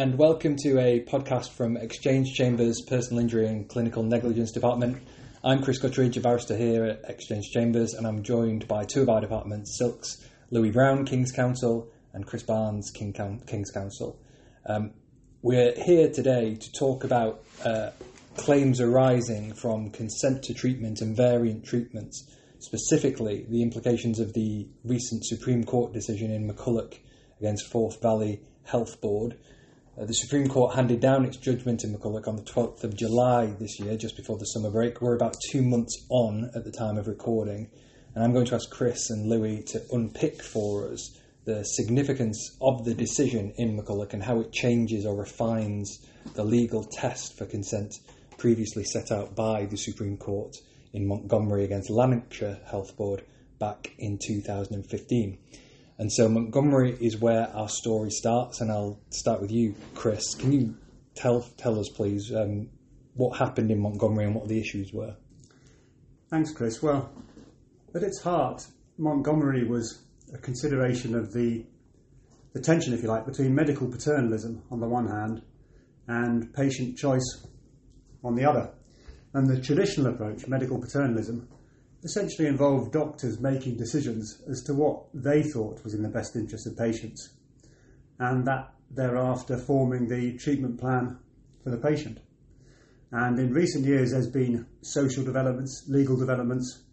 and welcome to a podcast from Exchange Chambers Personal Injury and Clinical Negligence Department. I'm Chris Gutteridge, a barrister here at Exchange Chambers, and I'm joined by two of our departments, Silks Louis Browne, King's Counsel, and Chris Barnes, King King's Counsel. Um, we're here today to talk about uh, claims arising from consent to treatment and variant treatments, specifically the implications of the recent Supreme Court decision in McCulloch against Forth Valley Health Board. Uh, the Supreme Court handed down its judgment in McCulloch on the 12th of July this year, just before the summer break. We're about two months on at the time of recording, and I'm going to ask Chris and Louis to unpick for us the significance of the decision in McCulloch and how it changes or refines the legal test for consent previously set out by the Supreme Court in Montgomery against Lanarkshire Health Board back in 2015. And so Montgomery is where our story starts, and I'll start with you, Chris. Can you tell tell us, please, um, what happened in Montgomery and what the issues were? Thanks, Chris. Well, at its heart, Montgomery was a consideration of the the tension, if you like, between medical paternalism on the one hand and patient choice on the other. And the traditional approach, medical paternalism, essentially involved doctors making decisions as to what they thought was in the best interest of patients, and that thereafter forming the treatment plan for the patient. And in recent years, there's been social developments, legal developments,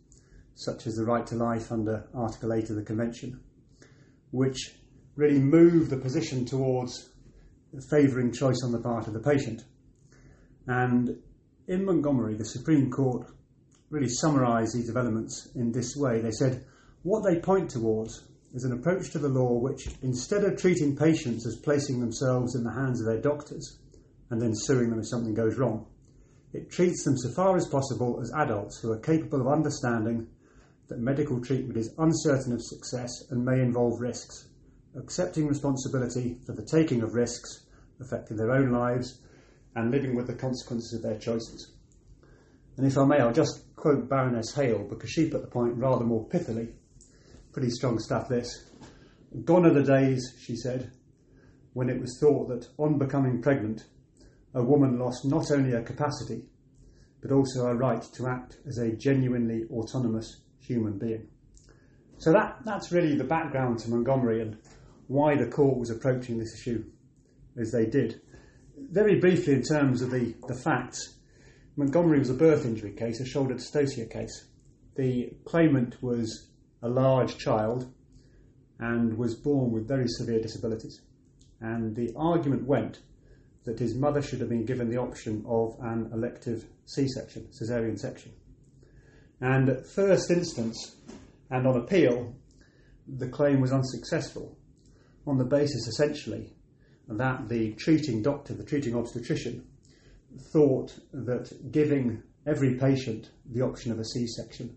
such as the right to life under Article 8 of the Convention, which really move the position towards favouring choice on the part of the patient. And in Montgomery, the Supreme Court really summarise these developments in this way. They said what they point towards is an approach to the law which, instead of treating patients as placing themselves in the hands of their doctors and then suing them if something goes wrong, it treats them so far as possible as adults who are capable of understanding that medical treatment is uncertain of success and may involve risks, accepting responsibility for the taking of risks affecting their own lives and living with the consequences of their choices. And if I may, I'll just quote Baroness Hale because she put the point rather more pithily. Pretty strong stuff, this. Gone are the days, she said, when it was thought that on becoming pregnant, a woman lost not only her capacity, but also her right to act as a genuinely autonomous human being. So that, that's really the background to Montgomery and why the court was approaching this issue as they did. Very briefly, in terms of the, the facts, Montgomery was a birth injury case, a shoulder dystocia case. The claimant was a large child and was born with very severe disabilities. And the argument went that his mother should have been given the option of an elective C section, caesarean section. And at first instance and on appeal, the claim was unsuccessful on the basis essentially that the treating doctor, the treating obstetrician, thought that giving every patient the option of a C section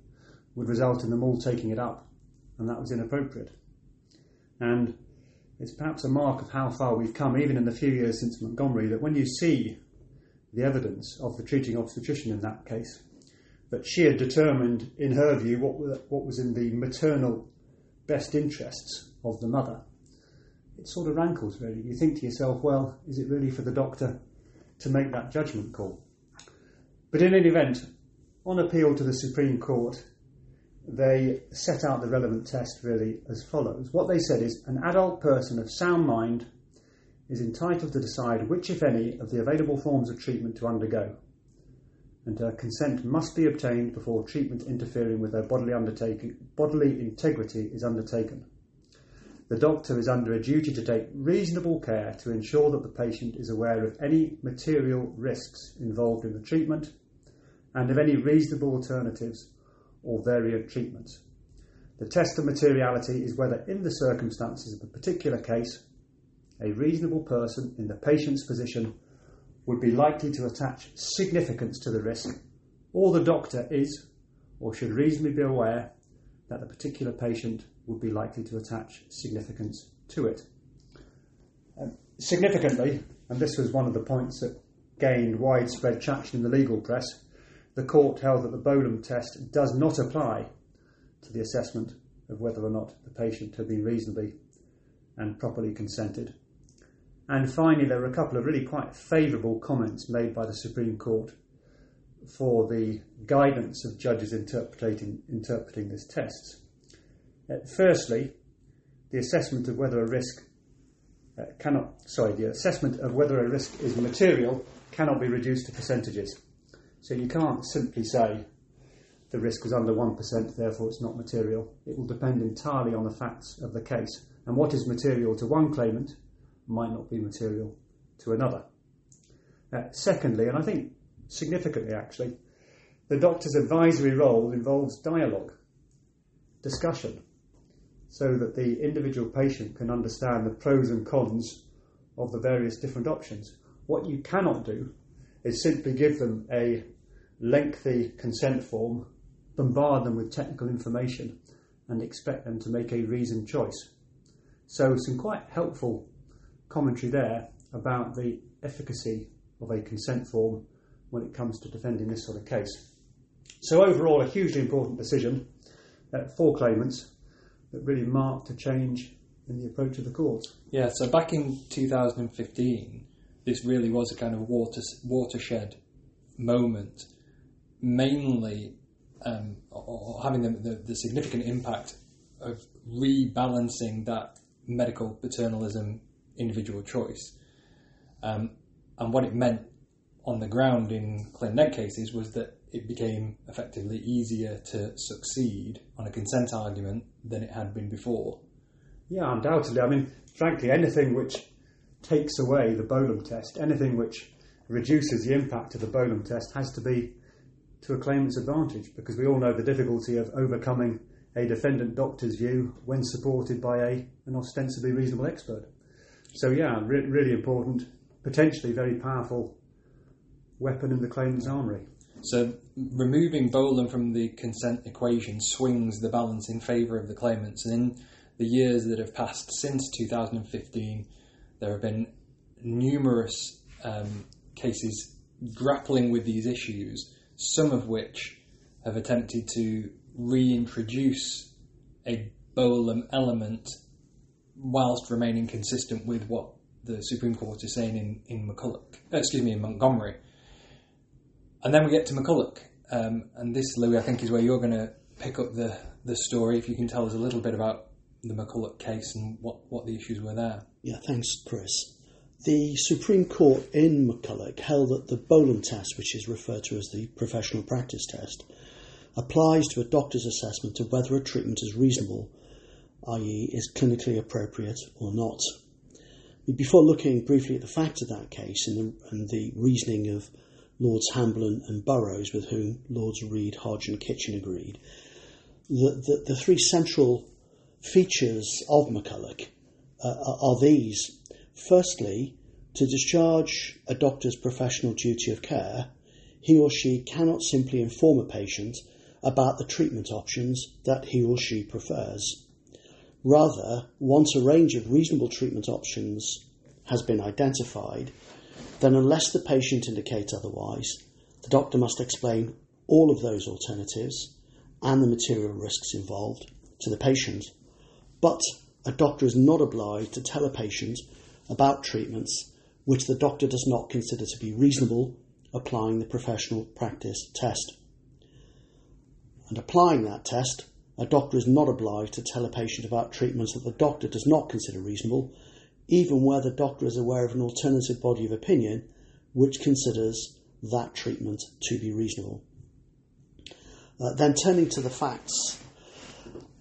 would result in them all taking it up, and that was inappropriate. And it's perhaps a mark of how far we've come, even in the few years since Montgomery, that when you see the evidence of the treating obstetrician in that case, that she had determined, in her view, what, what was in the maternal best interests of the mother, it sort of rankles really. You think to yourself, well, is it really for the doctor to make that judgment call? But in any event, on appeal to the Supreme Court, they set out the relevant test really as follows. What they said is an adult person of sound mind is entitled to decide which, if any, of the available forms of treatment to undergo, and her consent must be obtained before treatment interfering with her bodily, bodily integrity is undertaken the doctor is under a duty to take reasonable care to ensure that the patient is aware of any material risks involved in the treatment and of any reasonable alternatives or variant treatments. The test of materiality is whether, in the circumstances of a particular case, a reasonable person in the patient's position would be likely to attach significance to the risk, or the doctor is or should reasonably be aware that the particular patient would be likely to attach significance to it. Um, significantly, and this was one of the points that gained widespread traction in the legal press, the court held that the Bolam test does not apply to the assessment of whether or not the patient had been reasonably and properly consented. And finally, there were a couple of really quite favourable comments made by the Supreme Court for the guidance of judges interpreting, interpreting this test. Uh, firstly, the assessment of whether a risk uh, cannot, sorry, the assessment of whether a risk is material cannot be reduced to percentages. So you can't simply say the risk is under 1%, therefore it's not material. It will depend entirely on the facts of the case. And what is material to one claimant might not be material to another. Uh, secondly, and I think significantly actually, the doctor's advisory role involves dialogue, discussion, so that the individual patient can understand the pros and cons of the various different options. What you cannot do is simply give them a lengthy consent form, bombard them with technical information, and expect them to make a reasoned choice. So, some quite helpful commentary there about the efficacy of a consent form when it comes to defending this sort of case. So, overall, a hugely important decision uh, for claimants that really marked a change in the approach of the courts. Yeah, so back in 2015, this really was a kind of water, watershed moment, mainly um, or having the, the, the significant impact of rebalancing that medical paternalism individual choice. Um, and what it meant on the ground in ClinNeg cases was that it became effectively easier to succeed on a consent argument than it had been before. Yeah, undoubtedly. I mean, frankly, anything which takes away the Bolam test, anything which reduces the impact of the Bolam test, has to be to a claimant's advantage because we all know the difficulty of overcoming a defendant doctor's view when supported by a, an ostensibly reasonable expert. So, yeah, re- really important, potentially very powerful weapon in the claimant's armoury. So, removing Bolam from the consent equation swings the balance in favour of the claimants. And in the years that have passed since 2015, there have been numerous um, cases grappling with these issues, some of which have attempted to reintroduce a Bolam element whilst remaining consistent with what the Supreme Court is saying in, in McCulloch, uh, excuse me, in Montgomery. And then we get to McCulloch. Um, and this, Louis, I think is where you're going to pick up the, the story. If you can tell us a little bit about the McCulloch case and what, what the issues were there. Yeah, thanks, Chris. The Supreme Court in McCulloch held that the Bolam test, which is referred to as the professional practice test, applies to a doctor's assessment of whether a treatment is reasonable, i.e., is clinically appropriate or not. Before looking briefly at the facts of that case and the, and the reasoning of Lords Hamblen and Burrows, with whom Lords Reed, Hodge, and Kitchin agreed, the, the, the three central features of McCulloch uh, are these. Firstly, to discharge a doctor's professional duty of care, he or she cannot simply inform a patient about the treatment options that he or she prefers. Rather, once a range of reasonable treatment options has been identified, then unless the patient indicates otherwise, the doctor must explain all of those alternatives and the material risks involved to the patient. But a doctor is not obliged to tell a patient about treatments which the doctor does not consider to be reasonable applying the professional practice test. And applying that test, a doctor is not obliged to tell a patient about treatments that the doctor does not consider reasonable, even where the doctor is aware of an alternative body of opinion which considers that treatment to be reasonable. Uh, then turning to the facts,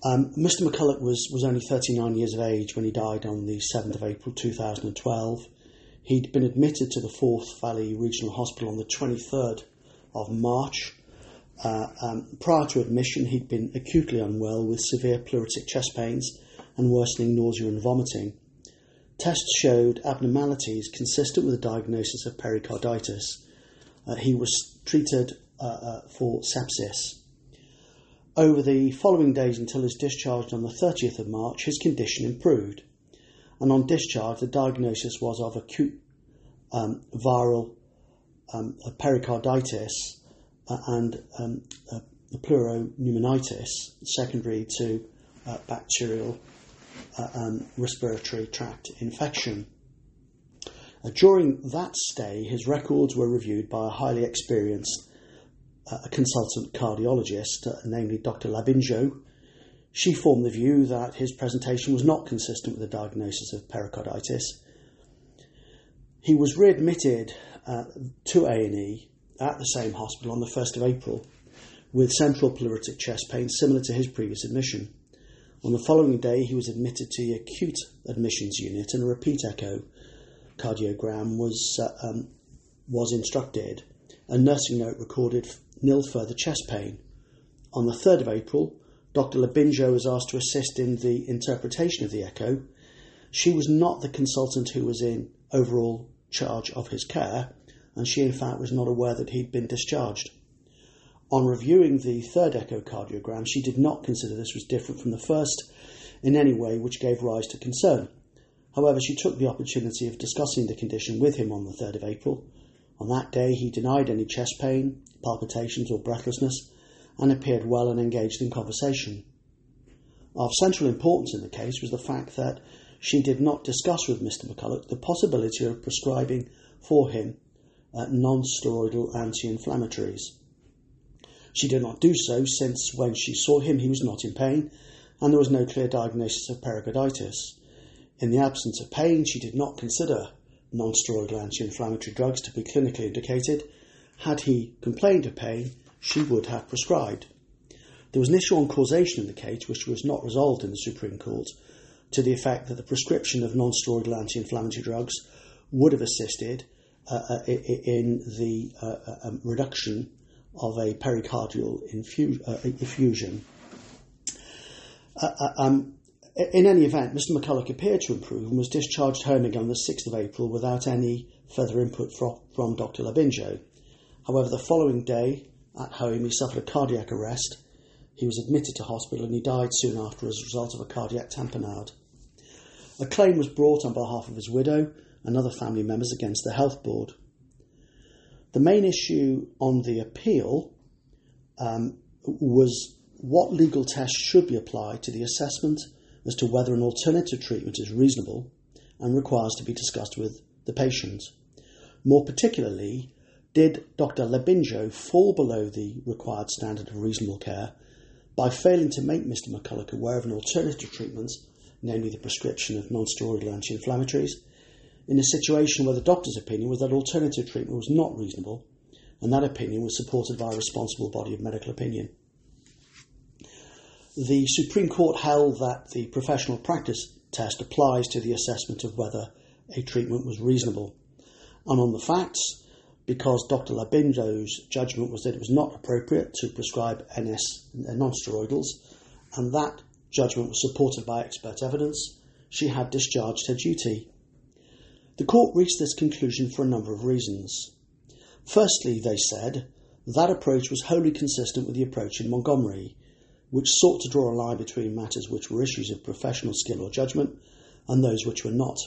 um, Mr. McCulloch was, was only 39 years of age when he died on the 7th of April 2012. He'd been admitted to the Forth Valley Regional Hospital on the 23rd of March. Uh, um, prior to admission, he'd been acutely unwell with severe pleuritic chest pains and worsening nausea and vomiting. Tests showed abnormalities consistent with a diagnosis of pericarditis. Uh, he was treated uh, uh for sepsis. Over the following days until his discharge on the 30th of March, his condition improved. And on discharge, the diagnosis was of acute um, viral um, pericarditis uh, and um, uh, pleuropneumonitis, secondary to bacterial uh, um, respiratory tract infection. Uh, during that stay, his records were reviewed by a highly experienced uh, consultant cardiologist, uh, namely Dr. Labinjo. She formed the view that his presentation was not consistent with a diagnosis of pericarditis. He was readmitted uh, to A&E at the same hospital on the 1st of April with central pleuritic chest pain similar to his previous admission. On the following day, he was admitted to the acute admissions unit and a repeat echo cardiogram was, uh, um, was instructed. A nursing note recorded nil further chest pain. On the 3rd of April, Dr. Labinjo was asked to assist in the interpretation of the echo. She was not the consultant who was in overall charge of his care, and she in fact was not aware that he'd been discharged. On reviewing the third echocardiogram, she did not consider this was different from the first in any way which gave rise to concern. However, she took the opportunity of discussing the condition with him on the 3rd of April. On that day, he denied any chest pain, palpitations, or breathlessness and appeared well and engaged in conversation. Of central importance in the case was the fact that she did not discuss with Mr. McCulloch the possibility of prescribing for him uh, non steroidal anti inflammatories. She did not do so since when she saw him he was not in pain and there was no clear diagnosis of pericarditis. In the absence of pain, she did not consider non steroidal anti inflammatory drugs to be clinically indicated. Had he complained of pain, she would have prescribed. There was an issue on causation in the case which was not resolved in the Supreme Court to the effect that the prescription of non steroidal anti inflammatory drugs would have assisted uh, uh in the uh, uh, um, reduction of a pericardial infu- uh, effusion. Uh, um, in any event, Mr. McCulloch appeared to improve and was discharged home again on the 6th of April without any further input from, from Dr. Labinjo. However, the following day, at home, he suffered a cardiac arrest. He was admitted to hospital and he died soon after as a result of a cardiac tamponade. A claim was brought on behalf of his widow and other family members against the health board. The main issue on the appeal um, was what legal test should be applied to the assessment as to whether an alternative treatment is reasonable and requires to be discussed with the patient. More particularly, did Dr. Labinjo fall below the required standard of reasonable care by failing to make Mr. McCulloch aware of an alternative treatment, namely the prescription of non steroidal anti inflammatories, in a situation where the doctor's opinion was that alternative treatment was not reasonable, and that opinion was supported by a responsible body of medical opinion. The Supreme Court held that the professional practice test applies to the assessment of whether a treatment was reasonable. And on the facts, because Dr. Labinjo's judgment was that it was not appropriate to prescribe NS uh, non-steroidals, and that judgment was supported by expert evidence, she had discharged her duty. The court reached this conclusion for a number of reasons. Firstly, they said, that approach was wholly consistent with the approach in Montgomery, which sought to draw a line between matters which were issues of professional skill or judgment and those which were not.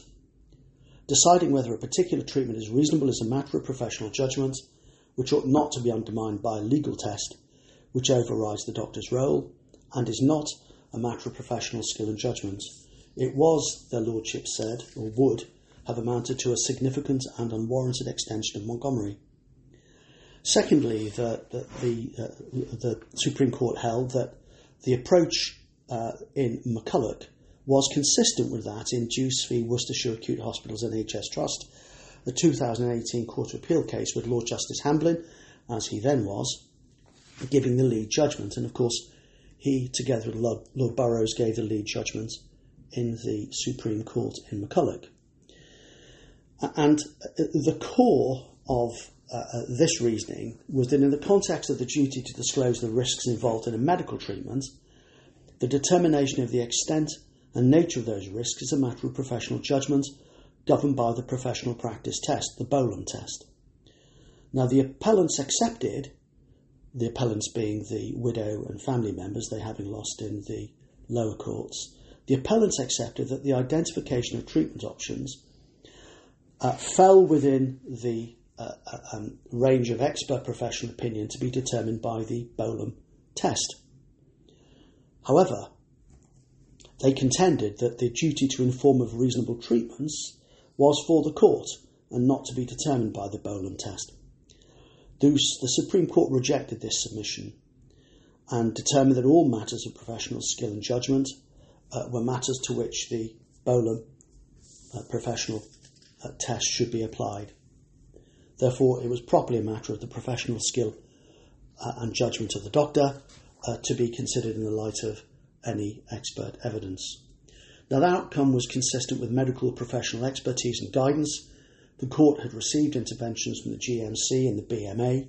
Deciding whether a particular treatment is reasonable is a matter of professional judgment, which ought not to be undermined by a legal test, which overrides the doctor's role, and is not a matter of professional skill and judgment. It was, their lordship said, or would, have amounted to a significant and unwarranted extension of Montgomery. Secondly, the, the, the, uh, the Supreme Court held that the approach uh, in McCulloch was consistent with that in Duce v Worcestershire Acute Hospitals NHS Trust, the 2018 Court of Appeal case with Lord Justice Hamblen, as he then was, giving the lead judgment. And of course, he, together with Lord, Lord Burrows, gave the lead judgment in the Supreme Court in McCulloch. And uh, the core of uh, uh, this reasoning was that in the context of the duty to disclose the risks involved in a medical treatment, the determination of the extent and nature of those risks is a matter of professional judgment governed by the professional practice test, the Bolam test. Now, the appellants accepted, the appellants being the widow and family members, they having lost in the lower courts, the appellants accepted that the identification of treatment options uh, fell within the uh, uh, um, range of expert professional opinion to be determined by the Bolam test. However, they contended that the duty to inform of reasonable treatments was for the court and not to be determined by the Bolam test. Thus, the Supreme Court rejected this submission and determined that all matters of professional skill and judgment uh, were matters to which the Bolam uh, professional uh, test should be applied. Therefore, it was properly a matter of the professional skill uh, and judgment of the doctor uh, to be considered in the light of any expert evidence. Now, the outcome was consistent with medical professional expertise and guidance. The court had received interventions from the GMC and the BMA,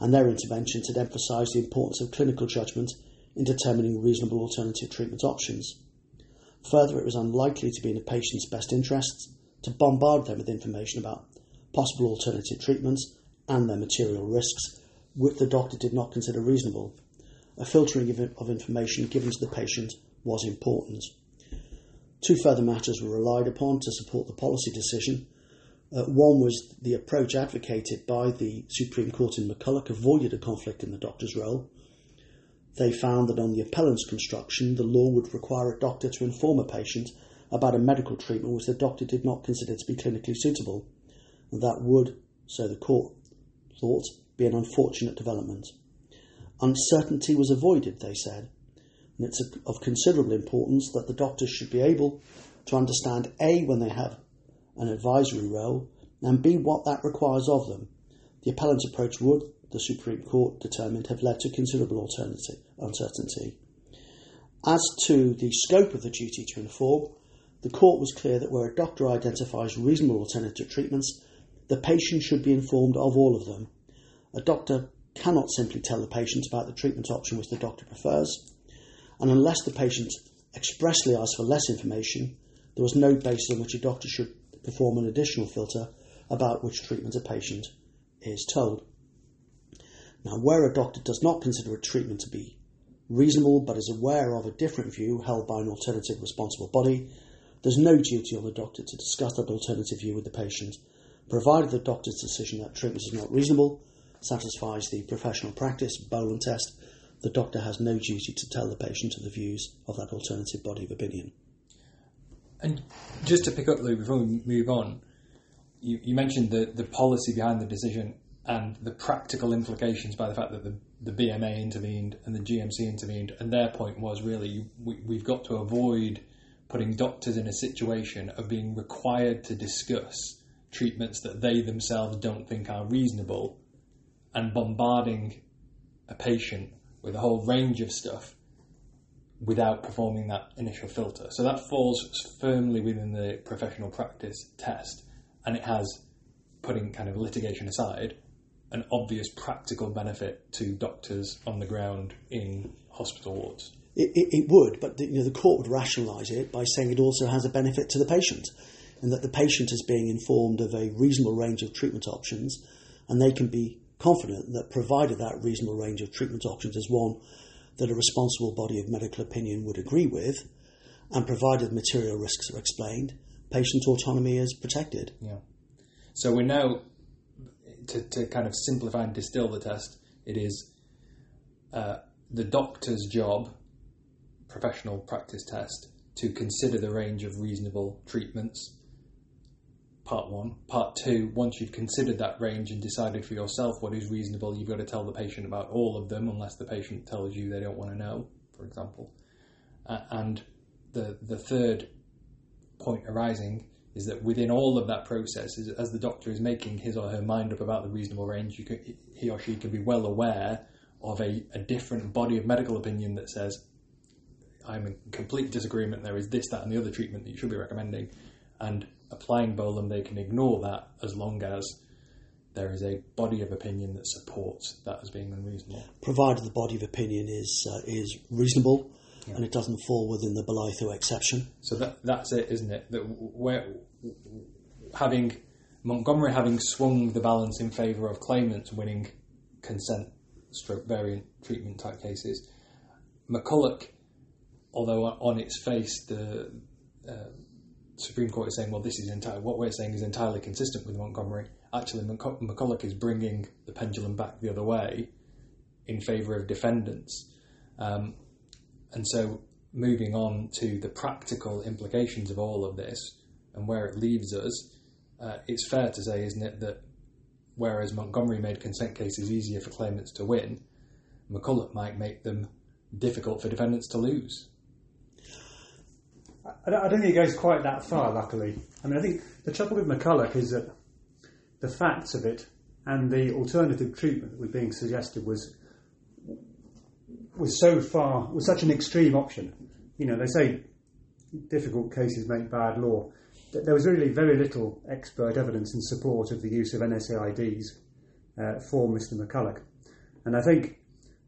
and their interventions had emphasised the importance of clinical judgment in determining reasonable alternative treatment options. Further, it was unlikely to be in the patient's best interests to bombard them with information about possible alternative treatments and their material risks, which the doctor did not consider reasonable. A filtering of information given to the patient was important. Two further matters were relied upon to support the policy decision. Uh, one was the approach advocated by the Supreme Court in McCulloch avoided a conflict in the doctor's role. They found that on the appellant's construction, the law would require a doctor to inform a patient about a medical treatment which the doctor did not consider to be clinically suitable. And that would, so the court thought, be an unfortunate development. Uncertainty was avoided, they said, and it's of considerable importance that the doctors should be able to understand A, when they have an advisory role, and B, what that requires of them. The appellant's approach would, the Supreme Court determined, have led to considerable uncertainty. As to the scope of the duty to inform, the court was clear that where a doctor identifies reasonable alternative treatments, the patient should be informed of all of them. A doctor cannot simply tell the patient about the treatment option which the doctor prefers, and unless the patient expressly asks for less information, there was no basis on which a doctor should perform an additional filter about which treatment a patient is told. Now, where a doctor does not consider a treatment to be reasonable but is aware of a different view held by an alternative responsible body, there's no duty on the doctor to discuss that alternative view with the patient, provided the doctor's decision that treatment is not reasonable, satisfies the professional practice Bolam test, the doctor has no duty to tell the patient of the views of that alternative body of opinion. And just to pick up, Lou, before we move on, you, you mentioned the, the policy behind the decision and the practical implications by the fact that the, the BMA intervened and the GMC intervened, and their point was really we, we've got to avoid putting doctors in a situation of being required to discuss treatments that they themselves don't think are reasonable and bombarding a patient with a whole range of stuff without performing that initial filter. So that falls firmly within the professional practice test, and it has, putting kind of litigation aside, an obvious practical benefit to doctors on the ground in hospital wards. It, it, it would, but the, you know, the court would rationalise it by saying it also has a benefit to the patient, and that the patient is being informed of a reasonable range of treatment options, and they can be confident that provided that reasonable range of treatment options is one that a responsible body of medical opinion would agree with, and provided material risks are explained, patient autonomy is protected. Yeah. So we know, to, to kind of simplify and distill the test, it is uh, the doctor's job, professional practice test, to consider the range of reasonable treatments part one. Part two, once you've considered that range and decided for yourself what is reasonable, you've got to tell the patient about all of them, unless the patient tells you they don't want to know, for example. Uh, and the the third point arising is that within all of that process, as the doctor is making his or her mind up about the reasonable range, he or she can be well aware of a, a different body of medical opinion that says, I'm in complete disagreement, there is this, that, and the other treatment that you should be recommending. And applying Bolam, they can ignore that as long as there is a body of opinion that supports that as being unreasonable. Provided the body of opinion is uh, is reasonable yeah. and it doesn't fall within the Bolitho exception. So that that's it, isn't it? That where having Montgomery having swung the balance in favour of claimants winning consent stroke variant treatment type cases, McCulloch, although on its face the uh, Supreme Court is saying, well, this is what we're saying is entirely consistent with Montgomery. Actually, McCulloch is bringing the pendulum back the other way in favour of defendants. Um, and so, moving on to the practical implications of all of this and where it leaves us, uh, it's fair to say, isn't it, that whereas Montgomery made consent cases easier for claimants to win, McCulloch might make them difficult for defendants to lose. I don't, think it goes quite that far, luckily. I mean, I think the trouble with McCulloch is that the facts of it and the alternative treatment that was being suggested was was so far was such an extreme option. You know, they say difficult cases make bad law. There was really very little expert evidence in support of the use of NSAIDs uh, for Mr. McCulloch, and I think,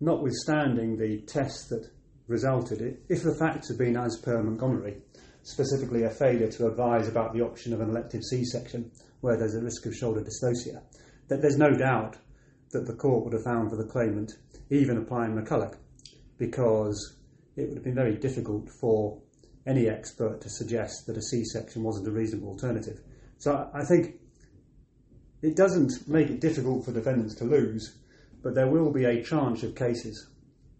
notwithstanding the test that resulted, if the facts had been as per Montgomery, specifically a failure to advise about the option of an elective C-section where there's a risk of shoulder dystocia, that there's no doubt that the court would have found for the claimant, even applying McCulloch, because it would have been very difficult for any expert to suggest that a C-section wasn't a reasonable alternative. So I think it doesn't make it difficult for defendants to lose, but there will be a tranche of cases,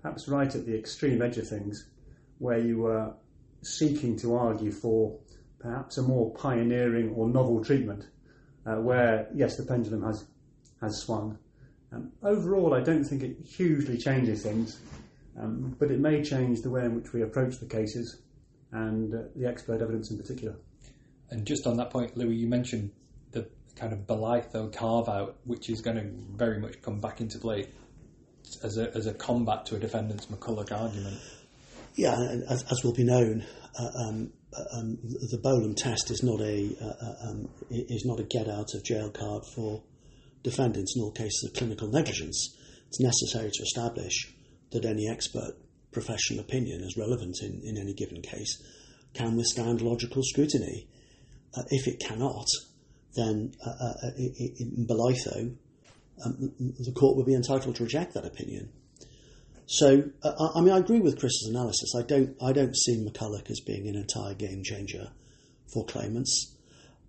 perhaps right at the extreme edge of things, where you are seeking to argue for perhaps a more pioneering or novel treatment, uh, where yes, the pendulum has has swung. Um, overall, I don't think it hugely changes things, um, but it may change the way in which we approach the cases and uh, the expert evidence in particular. And just on that point, Louis, you mentioned the kind of Bolitho carve out, which is going to very much come back into play as a, as a combat to a defendant's McCulloch argument. Yeah, as, as will be known, uh, um, uh, um, the Bolam test is not a uh, uh, um, is not a get out of jail card for defendants in all cases of clinical negligence. It's necessary to establish that any expert professional opinion, as relevant in, in any given case, can withstand logical scrutiny. Uh, if it cannot, then uh, in Bolitho, um, the court would be entitled to reject that opinion. So, uh, I mean, I agree with Chris's analysis. I don't, I don't see McCulloch as being an entire game changer for claimants.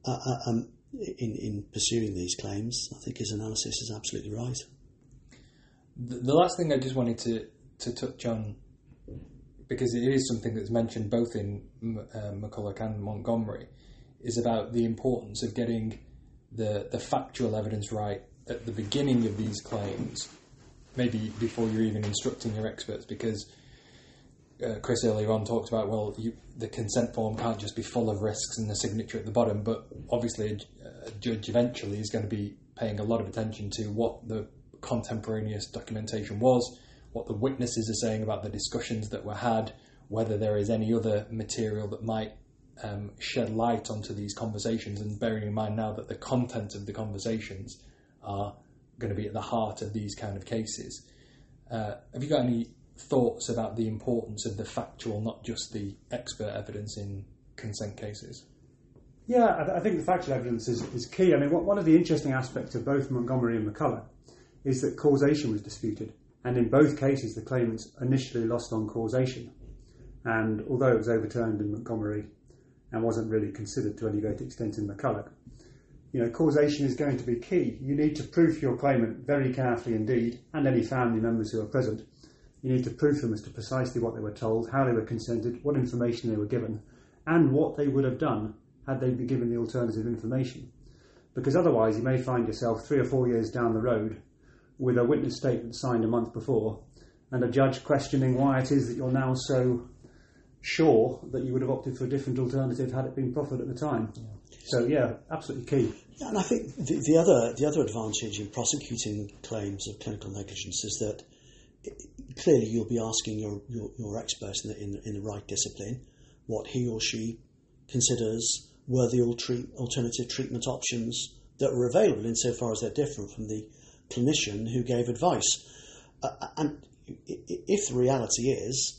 Uh, uh, um, in, in pursuing these claims, I think his analysis is absolutely right. The, last thing I just wanted to, to touch on, because it is something that's mentioned both in uh, McCulloch and Montgomery, is about the importance of getting the, the factual evidence right at the beginning of these claims, maybe before you're even instructing your experts, because uh, Chris earlier on talked about well, you, the consent form can't just be full of risks and the signature at the bottom, but obviously a, a judge eventually is going to be paying a lot of attention to what the contemporaneous documentation was, what the witnesses are saying about the discussions that were had, whether there is any other material that might um, shed light onto these conversations, and bearing in mind now that the content of the conversations are going to be at the heart of these kind of cases. Uh, have you got any thoughts about the importance of the factual, not just the expert evidence in consent cases? Yeah, I, I think the factual evidence is, is key. I mean, what, one of the interesting aspects of both Montgomery and McCulloch is that causation was disputed. And in both cases, the claimants initially lost on causation. And although it was overturned in Montgomery and wasn't really considered to any great extent in McCulloch, you know, causation is going to be key. You need to proof your claimant very carefully indeed, and any family members who are present. You need to proof them as to precisely what they were told, how they were consented, what information they were given, and what they would have done had they been given the alternative information. Because otherwise, you may find yourself three or four years down the road with a witness statement signed a month before and a judge questioning why it is that you're now so sure that you would have opted for a different alternative had it been proffered at the time. Yeah. So yeah, absolutely key. And I think the, the, other the other advantage in prosecuting claims of clinical negligence is that clearly you'll be asking your, your, your expert in the, in, in the right discipline what he or she considers were the alternative treatment options that were available insofar as they're different from the clinician who gave advice. Uh, and if the reality is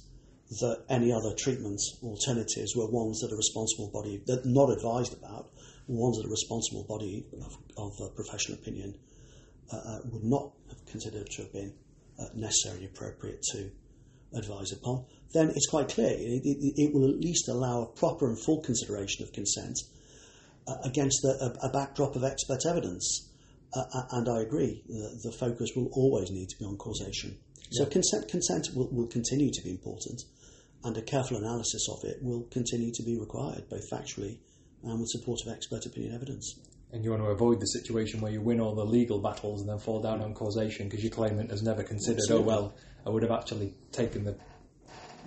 that any other treatment alternatives were ones that a responsible body, that not advised about, ones that a responsible body of, of uh, professional opinion uh, uh, would not have considered to have been uh, necessarily appropriate to advise upon, then it's quite clear it, it, it, will at least allow a proper and full consideration of consent uh, against a, a, backdrop of expert evidence. Uh, and I agree, the, the, focus will always need to be on causation. So yeah. consent, consent will, will continue to be important, and a careful analysis of it will continue to be required, both factually and with support of expert opinion evidence. and you want to avoid the situation where you win all the legal battles and then fall down on causation because your claimant has never considered, Absolutely. oh well, I would have actually taken the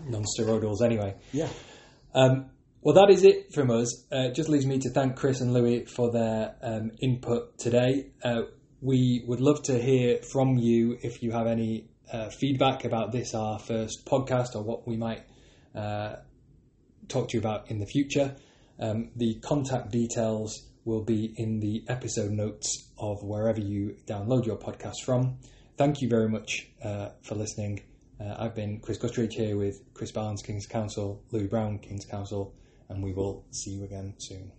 non-steroidals anyway. Yeah. Um, well, that is it from us. Uh, it just leaves me to thank Chris and Louis for their um, input today. Uh, we would love to hear from you if you have any uh, feedback about this, our first podcast, or what we might uh, talk to you about in the future. Um, the contact details will be in the episode notes of wherever you download your podcast from. Thank you very much uh, for listening. Uh, I've been Chris Gutteridge here with Chris Barnes, King's Counsel, Louis Browne, King's Counsel, and we will see you again soon.